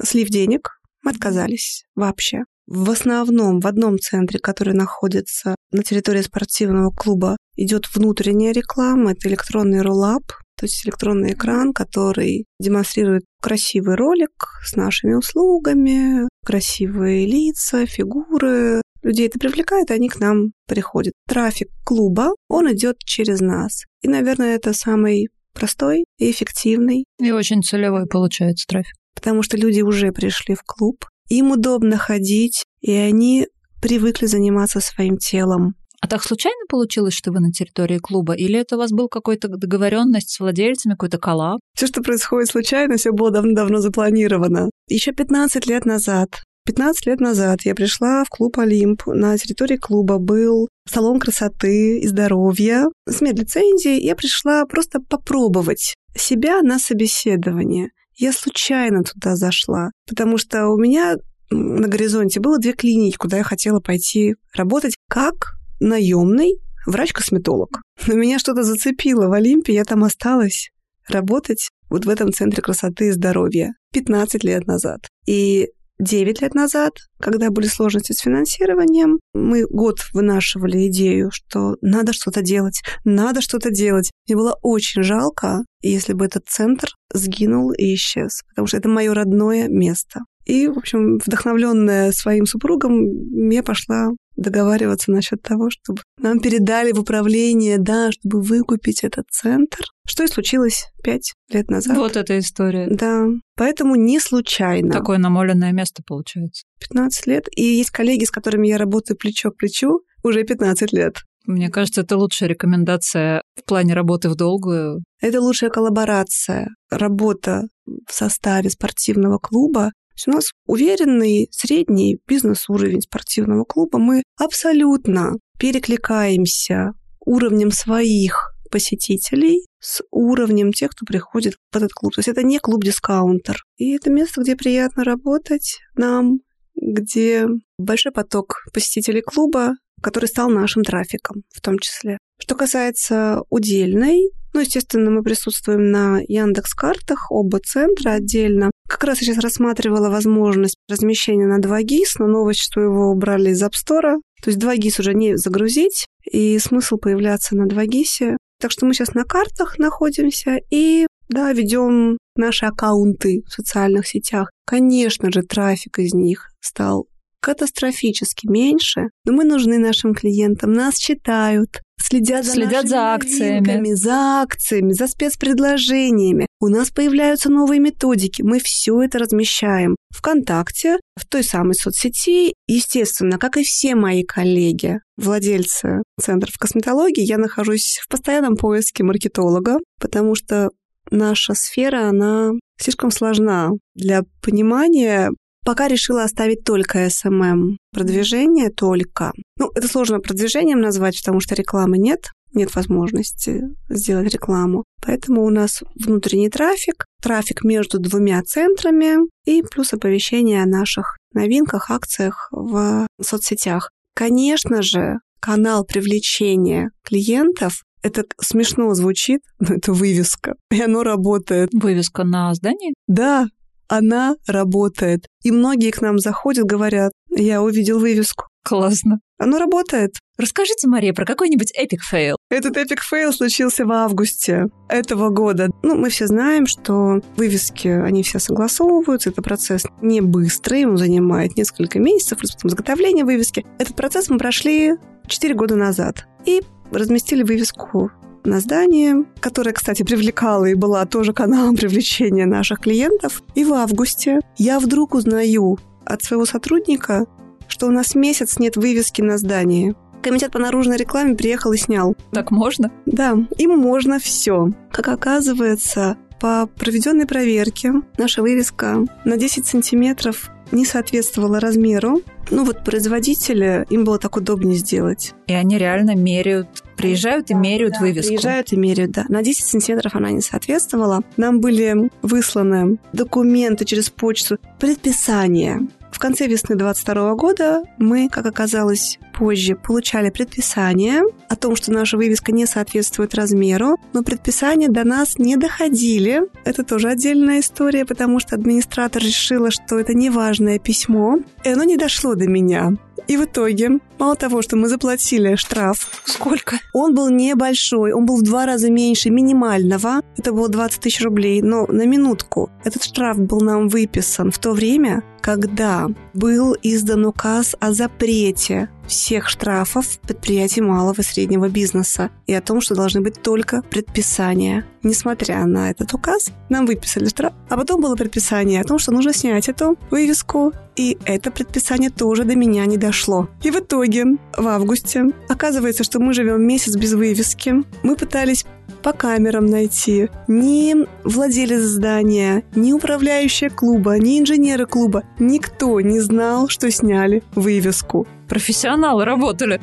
Speaker 2: слив денег, мы отказались вообще. В основном в одном центре, который находится на территории спортивного клуба, идет внутренняя реклама, это электронный роллап, то есть электронный экран, который демонстрирует красивый ролик с нашими услугами, красивые лица, фигуры. Людей это привлекает, и они к нам приходят. Трафик клуба, он идет через нас. И, наверное, это самый простой и эффективный.
Speaker 1: И очень целевой получается трафик.
Speaker 2: Потому что люди уже пришли в клуб, им удобно ходить, и они привыкли заниматься своим телом.
Speaker 1: А так случайно получилось, что вы на территории клуба? Или это у вас был какой-то договоренность с владельцами, какой-то коллаб?
Speaker 2: Все, что происходит случайно, все было давно-давно запланировано. Еще 15 лет назад 15 лет назад я пришла в клуб «Олимп». На территории клуба был салон красоты и здоровья с медлицензией. Я пришла просто попробовать себя на собеседование. Я случайно туда зашла, потому что у меня на горизонте было две клиники, куда я хотела пойти работать как наемный врач-косметолог. Но меня что-то зацепило в Олимпе, я там осталась работать вот в этом центре красоты и здоровья 15 лет назад. И 9 лет назад, когда были сложности с финансированием, мы год вынашивали идею, что надо что-то делать, надо что-то делать. Мне было очень жалко, если бы этот центр сгинул и исчез, потому что это мое родное место. И, в общем, вдохновленная своим супругом, я пошла договариваться насчет того, чтобы нам передали в управление, да, чтобы выкупить этот центр. Что и случилось пять лет назад.
Speaker 1: Вот эта история.
Speaker 2: Да. Поэтому не случайно.
Speaker 1: Такое намоленное место получается.
Speaker 2: 15 лет. И есть коллеги, с которыми я работаю плечо к плечу уже 15 лет.
Speaker 1: Мне кажется, это лучшая рекомендация в плане работы в долгую.
Speaker 2: Это лучшая коллаборация. Работа в составе спортивного клуба у нас уверенный средний бизнес-уровень спортивного клуба. Мы абсолютно перекликаемся уровнем своих посетителей с уровнем тех, кто приходит в этот клуб. То есть это не клуб-дискаунтер. И это место, где приятно работать нам, где большой поток посетителей клуба, который стал нашим трафиком в том числе. Что касается удельной, ну, естественно, мы присутствуем на Яндекс картах, оба центра отдельно. Как раз я сейчас рассматривала возможность размещения на 2GIS, но новость, что его убрали из App Store. То есть 2GIS уже не загрузить, и смысл появляться на 2GIS. Так что мы сейчас на картах находимся и да, ведем наши аккаунты в социальных сетях. Конечно же, трафик из них стал катастрофически меньше, но мы нужны нашим клиентам, нас читают, следят за
Speaker 1: Следят за акциями.
Speaker 2: за акциями, за спецпредложениями. У нас появляются новые методики. Мы все это размещаем ВКонтакте, в той самой соцсети. Естественно, как и все мои коллеги, владельцы центров косметологии, я нахожусь в постоянном поиске маркетолога, потому что наша сфера, она слишком сложна для понимания. Пока решила оставить только SMM продвижение, только. Ну, это сложно продвижением назвать, потому что рекламы нет, нет возможности сделать рекламу. Поэтому у нас внутренний трафик, трафик между двумя центрами и плюс оповещение о наших новинках, акциях в соцсетях. Конечно же, канал привлечения клиентов это смешно звучит, но это вывеска. И оно работает.
Speaker 1: Вывеска на здании?
Speaker 2: Да, она работает. И многие к нам заходят, говорят, я увидел вывеску.
Speaker 1: Классно.
Speaker 2: Оно работает.
Speaker 1: Расскажите, Мария, про какой-нибудь epic fail.
Speaker 2: Этот epic fail случился в августе этого года. Ну, мы все знаем, что вывески, они все согласовываются. Это процесс не быстрый, он занимает несколько месяцев, плюс потом изготовление вывески. Этот процесс мы прошли 4 года назад. И разместили вывеску на здание, которое, кстати, привлекало и была тоже каналом привлечения наших клиентов. И в августе я вдруг узнаю от своего сотрудника, что у нас месяц нет вывески на здании. Комитет по наружной рекламе приехал и снял.
Speaker 1: Так можно?
Speaker 2: Да, им можно все. Как оказывается, по проведенной проверке наша вывеска на 10 сантиметров не соответствовала размеру. Ну вот производители, им было так удобнее сделать.
Speaker 1: И они реально меряют, приезжают и меряют
Speaker 2: да,
Speaker 1: вывеску.
Speaker 2: Приезжают и меряют, да. На 10 сантиметров она не соответствовала. Нам были высланы документы через почту, предписания в конце весны 22 года мы, как оказалось позже, получали предписание о том, что наша вывеска не соответствует размеру, но предписания до нас не доходили. Это тоже отдельная история, потому что администратор решила, что это неважное письмо, и оно не дошло до меня. И в итоге, мало того, что мы заплатили штраф.
Speaker 1: Сколько?
Speaker 2: Он был небольшой, он был в два раза меньше минимального. Это было 20 тысяч рублей. Но на минутку, этот штраф был нам выписан в то время, когда был издан указ о запрете всех штрафов предприятий малого и среднего бизнеса и о том, что должны быть только предписания. Несмотря на этот указ, нам выписали штраф, а потом было предписание о том, что нужно снять эту вывеску, и это предписание тоже до меня не дошло. И в итоге, в августе, оказывается, что мы живем месяц без вывески. Мы пытались по камерам найти. Ни владелец здания, ни управляющая клуба, ни инженеры клуба. Никто не знал, что сняли вывеску.
Speaker 1: Профессионалы работали.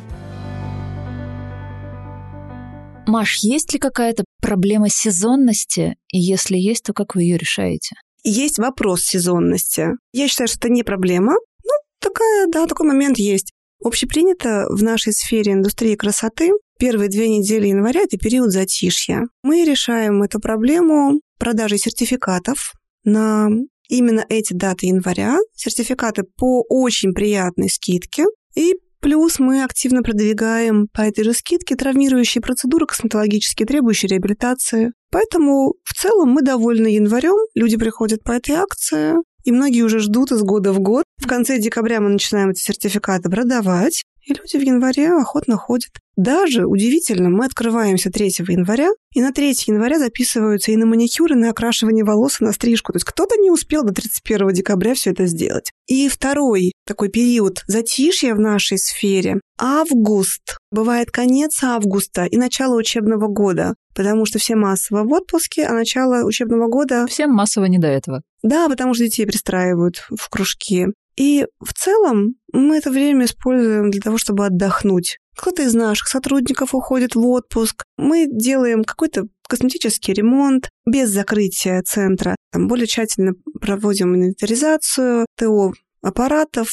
Speaker 1: Маш, есть ли какая-то проблема сезонности? И если есть, то как вы ее решаете?
Speaker 2: Есть вопрос сезонности. Я считаю, что это не проблема. Ну, такая, да, такой момент есть. Общепринято в нашей сфере индустрии красоты первые две недели января – это период затишья. Мы решаем эту проблему продажей сертификатов на именно эти даты января, сертификаты по очень приятной скидке, и Плюс мы активно продвигаем по этой же скидке травмирующие процедуры косметологические, требующие реабилитации. Поэтому в целом мы довольны январем, люди приходят по этой акции, и многие уже ждут из года в год. В конце декабря мы начинаем эти сертификаты продавать, и люди в январе охотно ходят. Даже, удивительно, мы открываемся 3 января, и на 3 января записываются и на маникюр, и на окрашивание волос, и на стрижку. То есть кто-то не успел до 31 декабря все это сделать. И второй такой период затишья в нашей сфере – август. Бывает конец августа и начало учебного года, потому что все массово в отпуске, а начало учебного года...
Speaker 1: Всем массово не до этого.
Speaker 2: Да, потому что детей пристраивают в кружки. И в целом мы это время используем для того, чтобы отдохнуть. Кто-то из наших сотрудников уходит в отпуск. Мы делаем какой-то косметический ремонт без закрытия центра. Там более тщательно проводим инвентаризацию, ТО аппаратов,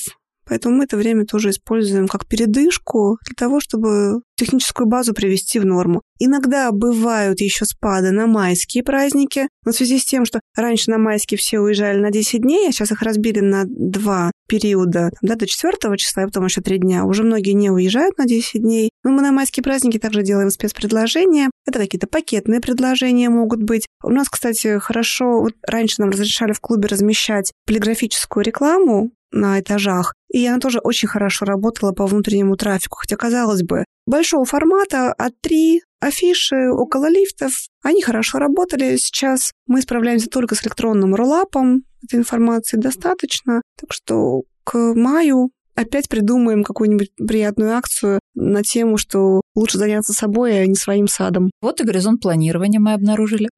Speaker 2: Поэтому мы это время тоже используем как передышку для того, чтобы техническую базу привести в норму. Иногда бывают еще спады на майские праздники, но в связи с тем, что раньше на майские все уезжали на 10 дней, а сейчас их разбили на два периода, да, до 4 числа, и потом еще 3 дня, уже многие не уезжают на 10 дней. Но мы на майские праздники также делаем спецпредложения. Это какие-то пакетные предложения могут быть. У нас, кстати, хорошо, вот раньше нам разрешали в клубе размещать полиграфическую рекламу, на этажах. И она тоже очень хорошо работала по внутреннему трафику. Хотя, казалось бы, большого формата, а три афиши около лифтов, они хорошо работали. Сейчас мы справляемся только с электронным роллапом. Этой информации достаточно. Так что к маю опять придумаем какую-нибудь приятную акцию на тему, что лучше заняться собой, а не своим садом.
Speaker 1: Вот и горизонт планирования мы обнаружили.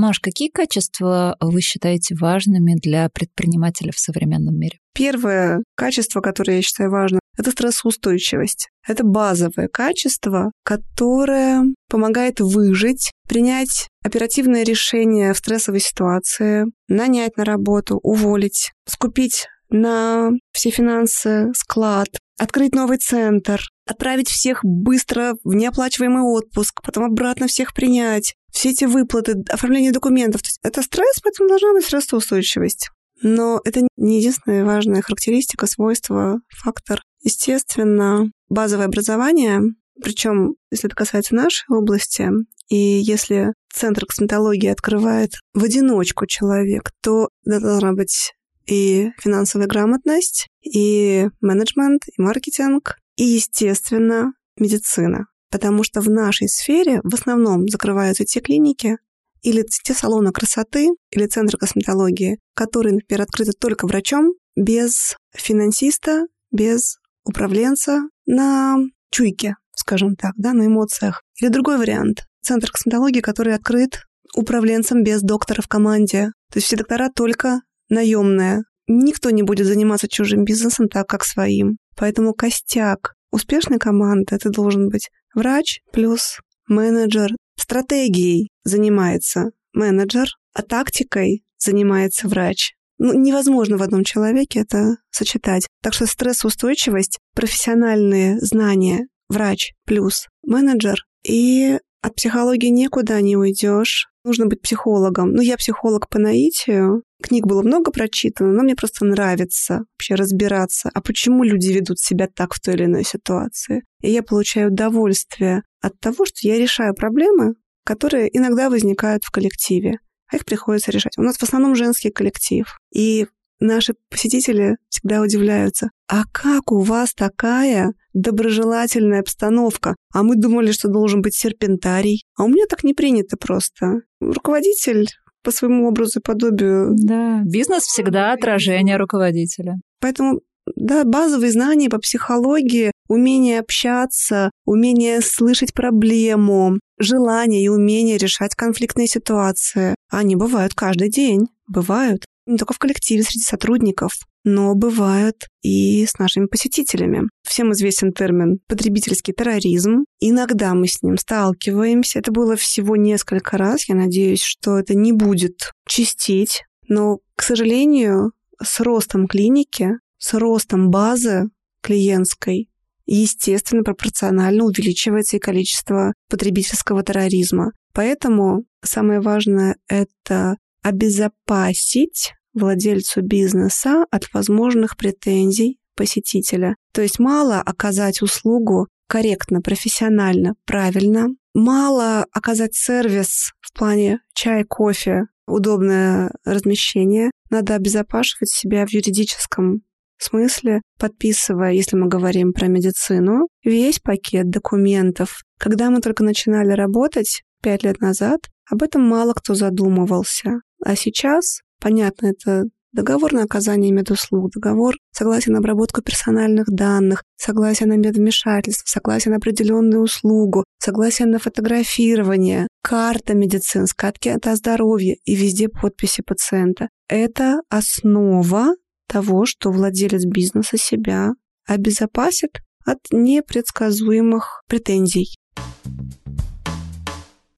Speaker 1: Маш, какие качества вы считаете важными для предпринимателя в современном мире?
Speaker 2: Первое качество, которое я считаю важным, это стрессоустойчивость. Это базовое качество, которое помогает выжить, принять оперативное решение в стрессовой ситуации, нанять на работу, уволить, скупить на все финансы склад, открыть новый центр, отправить всех быстро в неоплачиваемый отпуск, потом обратно всех принять, все эти выплаты, оформление документов. То есть это стресс, поэтому должна быть стрессоустойчивость. Но это не единственная важная характеристика, свойство, фактор. Естественно, базовое образование, причем, если это касается нашей области, и если Центр косметологии открывает в одиночку человек, то это должна быть и финансовая грамотность, и менеджмент, и маркетинг, и, естественно, медицина. Потому что в нашей сфере в основном закрываются те клиники или те салоны красоты или центры косметологии, которые, например, открыты только врачом, без финансиста, без управленца на чуйке, скажем так, да, на эмоциях. Или другой вариант. Центр косметологии, который открыт управленцем без доктора в команде. То есть все доктора только наемные. Никто не будет заниматься чужим бизнесом так, как своим. Поэтому костяк успешной команды это должен быть врач плюс менеджер. Стратегией занимается менеджер, а тактикой занимается врач. Ну, невозможно в одном человеке это сочетать. Так что стрессоустойчивость, профессиональные знания, врач плюс менеджер, и от психологии никуда не уйдешь. Нужно быть психологом. Ну, я психолог по наитию. Книг было много прочитано, но мне просто нравится вообще разбираться, а почему люди ведут себя так в той или иной ситуации. И я получаю удовольствие от того, что я решаю проблемы, которые иногда возникают в коллективе, а их приходится решать. У нас в основном женский коллектив. И наши посетители всегда удивляются, а как у вас такая доброжелательная обстановка? А мы думали, что должен быть серпентарий. А у меня так не принято просто. Руководитель по своему образу и подобию.
Speaker 1: Да, бизнес всегда отражение руководителя.
Speaker 2: Поэтому да, базовые знания по психологии, умение общаться, умение слышать проблему, желание и умение решать конфликтные ситуации. Они бывают каждый день, бывают не только в коллективе среди сотрудников, но бывают и с нашими посетителями. Всем известен термин «потребительский терроризм». Иногда мы с ним сталкиваемся. Это было всего несколько раз. Я надеюсь, что это не будет чистить. Но, к сожалению, с ростом клиники, с ростом базы клиентской, естественно, пропорционально увеличивается и количество потребительского терроризма. Поэтому самое важное — это обезопасить владельцу бизнеса от возможных претензий посетителя. То есть мало оказать услугу корректно, профессионально, правильно, мало оказать сервис в плане чай, кофе, удобное размещение. Надо обезопашивать себя в юридическом смысле, подписывая, если мы говорим про медицину, весь пакет документов. Когда мы только начинали работать пять лет назад, об этом мало кто задумывался. А сейчас Понятно, это договор на оказание медуслуг, договор согласие на обработку персональных данных, согласие на медвмешательство, согласие на определенную услугу, согласие на фотографирование, карта медицинская, отчет о здоровье и везде подписи пациента. Это основа того, что владелец бизнеса себя обезопасит от непредсказуемых претензий.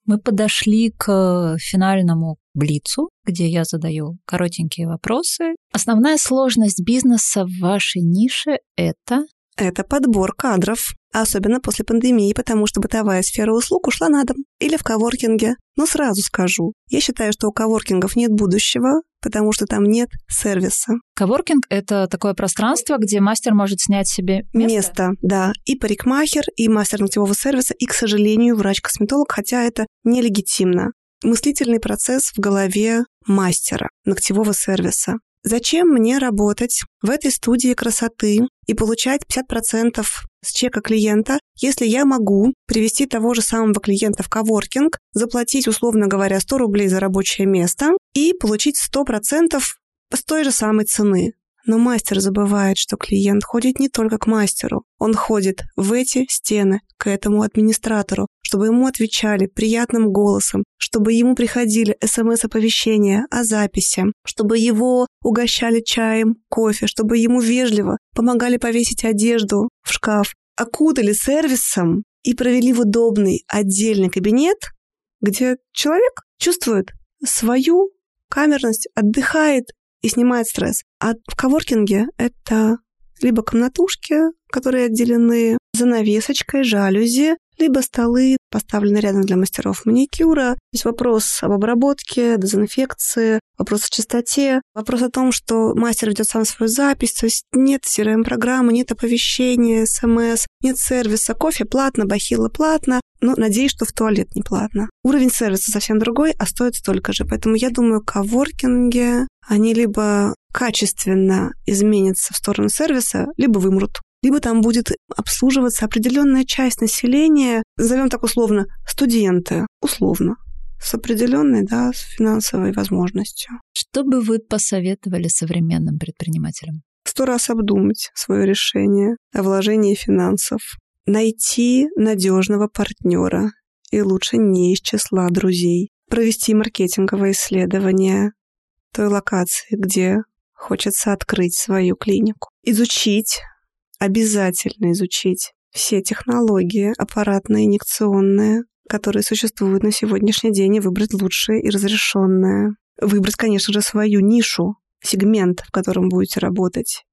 Speaker 1: Мы подошли к финальному Блицу, где я задаю коротенькие вопросы. Основная сложность бизнеса в вашей нише – это
Speaker 2: это подбор кадров, особенно после пандемии, потому что бытовая сфера услуг ушла на дом или в коворкинге. Но сразу скажу, я считаю, что у коворкингов нет будущего, потому что там нет сервиса.
Speaker 1: Коворкинг — это такое пространство, где мастер может снять себе место?
Speaker 2: Место, да. И парикмахер, и мастер ногтевого сервиса, и, к сожалению, врач-косметолог, хотя это нелегитимно мыслительный процесс в голове мастера ногтевого сервиса. Зачем мне работать в этой студии красоты и получать 50% с чека клиента, если я могу привести того же самого клиента в коворкинг, заплатить, условно говоря, 100 рублей за рабочее место и получить 100% с той же самой цены. Но мастер забывает, что клиент ходит не только к мастеру. Он ходит в эти стены, к этому администратору, чтобы ему отвечали приятным голосом, чтобы ему приходили смс-оповещения о записи, чтобы его угощали чаем, кофе, чтобы ему вежливо помогали повесить одежду в шкаф, окутали сервисом и провели в удобный отдельный кабинет, где человек чувствует свою камерность, отдыхает и снимает стресс. А в коворкинге это либо комнатушки, которые отделены занавесочкой, жалюзи, либо столы поставлены рядом для мастеров маникюра. Здесь вопрос об обработке, дезинфекции, вопрос о чистоте, вопрос о том, что мастер ведет сам свою запись, то есть нет CRM-программы, нет оповещения, смс, нет сервиса, кофе платно, бахила платно, но надеюсь, что в туалет не платно. Уровень сервиса совсем другой, а стоит столько же. Поэтому я думаю, коворкинги, они либо качественно изменятся в сторону сервиса, либо вымрут либо там будет обслуживаться определенная часть населения, назовем так условно, студенты, условно, с определенной, да, с финансовой возможностью.
Speaker 1: Что бы вы посоветовали современным предпринимателям?
Speaker 2: Сто раз обдумать свое решение о вложении финансов, найти надежного партнера и лучше не из числа друзей, провести маркетинговое исследование той локации, где хочется открыть свою клинику, изучить обязательно изучить все технологии аппаратные, инъекционные, которые существуют на сегодняшний день, и выбрать лучшее и разрешенное. Выбрать, конечно же, свою нишу, сегмент, в котором будете работать,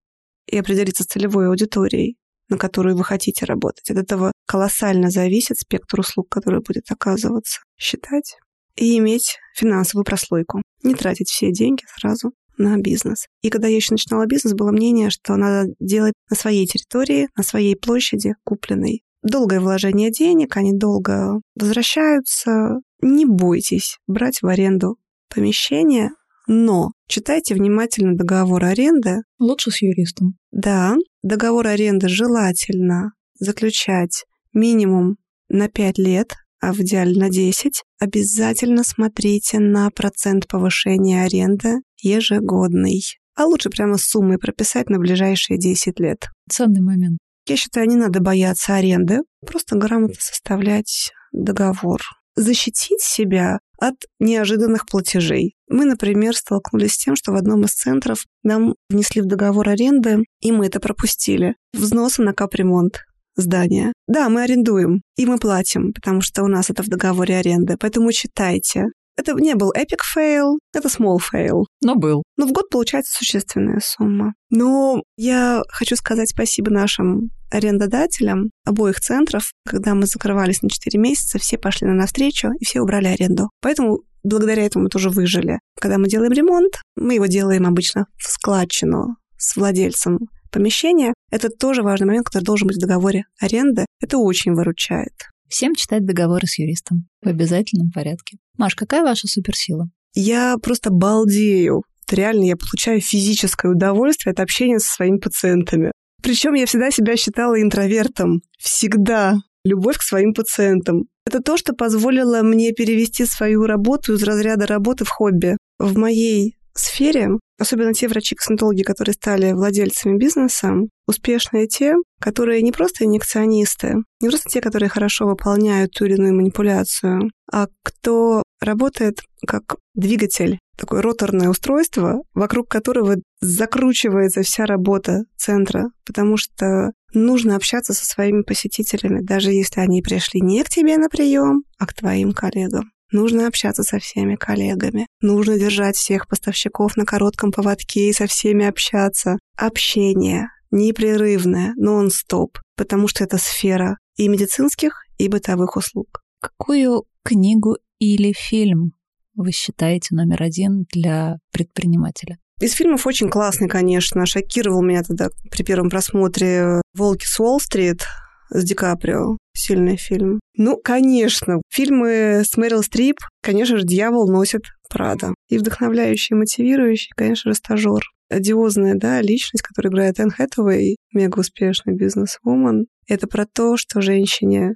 Speaker 2: и определиться с целевой аудиторией, на которую вы хотите работать. От этого колоссально зависит спектр услуг, который будет оказываться. Считать и иметь финансовую прослойку. Не тратить все деньги сразу на бизнес. И когда я еще начинала бизнес, было мнение, что надо делать на своей территории, на своей площади купленной. Долгое вложение денег, они долго возвращаются. Не бойтесь брать в аренду помещение, но читайте внимательно договор аренды.
Speaker 1: Лучше с юристом.
Speaker 2: Да, договор аренды желательно заключать минимум на 5 лет, а в идеале на 10, обязательно смотрите на процент повышения аренды ежегодный. А лучше прямо с суммой прописать на ближайшие 10 лет.
Speaker 1: Ценный момент.
Speaker 2: Я считаю, не надо бояться аренды, просто грамотно составлять договор. Защитить себя от неожиданных платежей. Мы, например, столкнулись с тем, что в одном из центров нам внесли в договор аренды, и мы это пропустили. Взносы на капремонт здания. Да, мы арендуем, и мы платим, потому что у нас это в договоре аренды. Поэтому читайте. Это не был epic fail, это small fail.
Speaker 1: Но был.
Speaker 2: Но в год получается существенная сумма. Но я хочу сказать спасибо нашим арендодателям обоих центров. Когда мы закрывались на 4 месяца, все пошли на навстречу и все убрали аренду. Поэтому благодаря этому мы тоже выжили. Когда мы делаем ремонт, мы его делаем обычно в складчину с владельцем помещения. Это тоже важный момент, который должен быть в договоре аренды. Это очень выручает.
Speaker 1: Всем читать договоры с юристом в обязательном порядке. Маш, какая ваша суперсила?
Speaker 2: Я просто балдею. Реально я получаю физическое удовольствие от общения со своими пациентами. Причем я всегда себя считала интровертом. Всегда. Любовь к своим пациентам. Это то, что позволило мне перевести свою работу из разряда работы в хобби. В моей сфере, особенно те врачи-косметологи, которые стали владельцами бизнеса, успешные те, которые не просто инъекционисты, не просто те, которые хорошо выполняют ту или иную манипуляцию, а кто работает как двигатель, такое роторное устройство, вокруг которого закручивается вся работа центра, потому что нужно общаться со своими посетителями, даже если они пришли не к тебе на прием, а к твоим коллегам. Нужно общаться со всеми коллегами. Нужно держать всех поставщиков на коротком поводке и со всеми общаться. Общение непрерывное, нон-стоп, потому что это сфера и медицинских, и бытовых услуг.
Speaker 1: Какую книгу или фильм вы считаете номер один для предпринимателя?
Speaker 2: Из фильмов очень классный, конечно. Шокировал меня тогда при первом просмотре «Волки с Уолл-стрит», с Ди Каприо. Сильный фильм. Ну, конечно, фильмы с Мэрил Стрип, конечно же, «Дьявол носит Прада». И вдохновляющий, и мотивирующий, конечно же, стажер. Одиозная, да, личность, которая играет Энн Хэтэуэй, мега успешный бизнес-вумен. Это про то, что женщине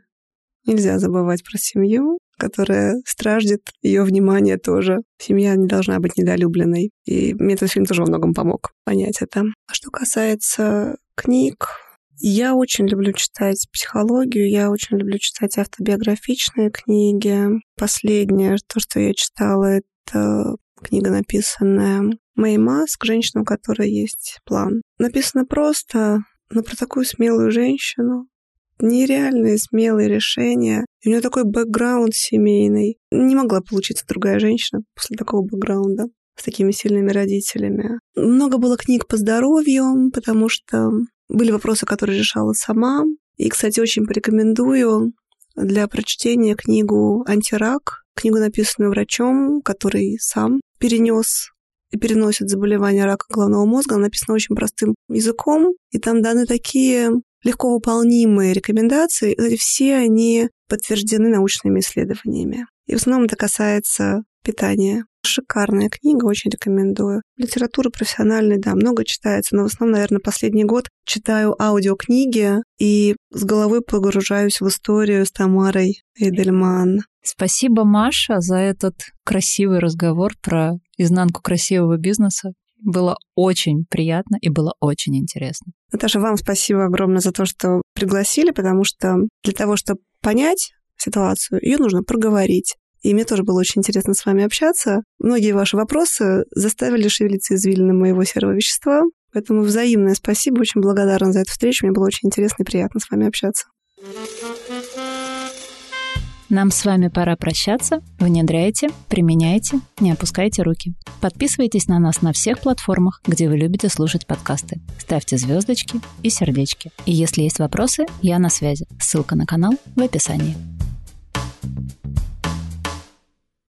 Speaker 2: нельзя забывать про семью, которая страждет ее внимание тоже. Семья не должна быть недолюбленной. И мне этот фильм тоже во многом помог понять это. А что касается книг, я очень люблю читать психологию, я очень люблю читать автобиографичные книги. Последнее, то, что я читала, это книга, написанная Мэй Маск, женщина, у которой есть план. Написано просто, но про такую смелую женщину, нереальные смелые решения. у нее такой бэкграунд семейный. Не могла получиться другая женщина после такого бэкграунда с такими сильными родителями. Много было книг по здоровью, потому что были вопросы, которые решала сама. И, кстати, очень порекомендую для прочтения книгу «Антирак», книгу, написанную врачом, который сам перенес и переносит заболевание рака головного мозга. Она написана очень простым языком, и там даны такие легко выполнимые рекомендации. Кстати, все они подтверждены научными исследованиями. И в основном это касается питания. Шикарная книга, очень рекомендую. Литература профессиональная, да, много читается, но в основном, наверное, последний год читаю аудиокниги и с головой погружаюсь в историю с Тамарой Эйдельман.
Speaker 1: Спасибо, Маша, за этот красивый разговор про изнанку красивого бизнеса. Было очень приятно и было очень интересно.
Speaker 2: Наташа, вам спасибо огромное за то, что пригласили, потому что для того, чтобы понять ситуацию, ее нужно проговорить. И мне тоже было очень интересно с вами общаться. Многие ваши вопросы заставили шевелиться извилины моего серого вещества. Поэтому взаимное спасибо, очень благодарна за эту встречу. Мне было очень интересно и приятно с вами общаться.
Speaker 1: Нам с вами пора прощаться. Внедряйте, применяйте, не опускайте руки. Подписывайтесь на нас на всех платформах, где вы любите слушать подкасты. Ставьте звездочки и сердечки. И если есть вопросы, я на связи. Ссылка на канал в описании.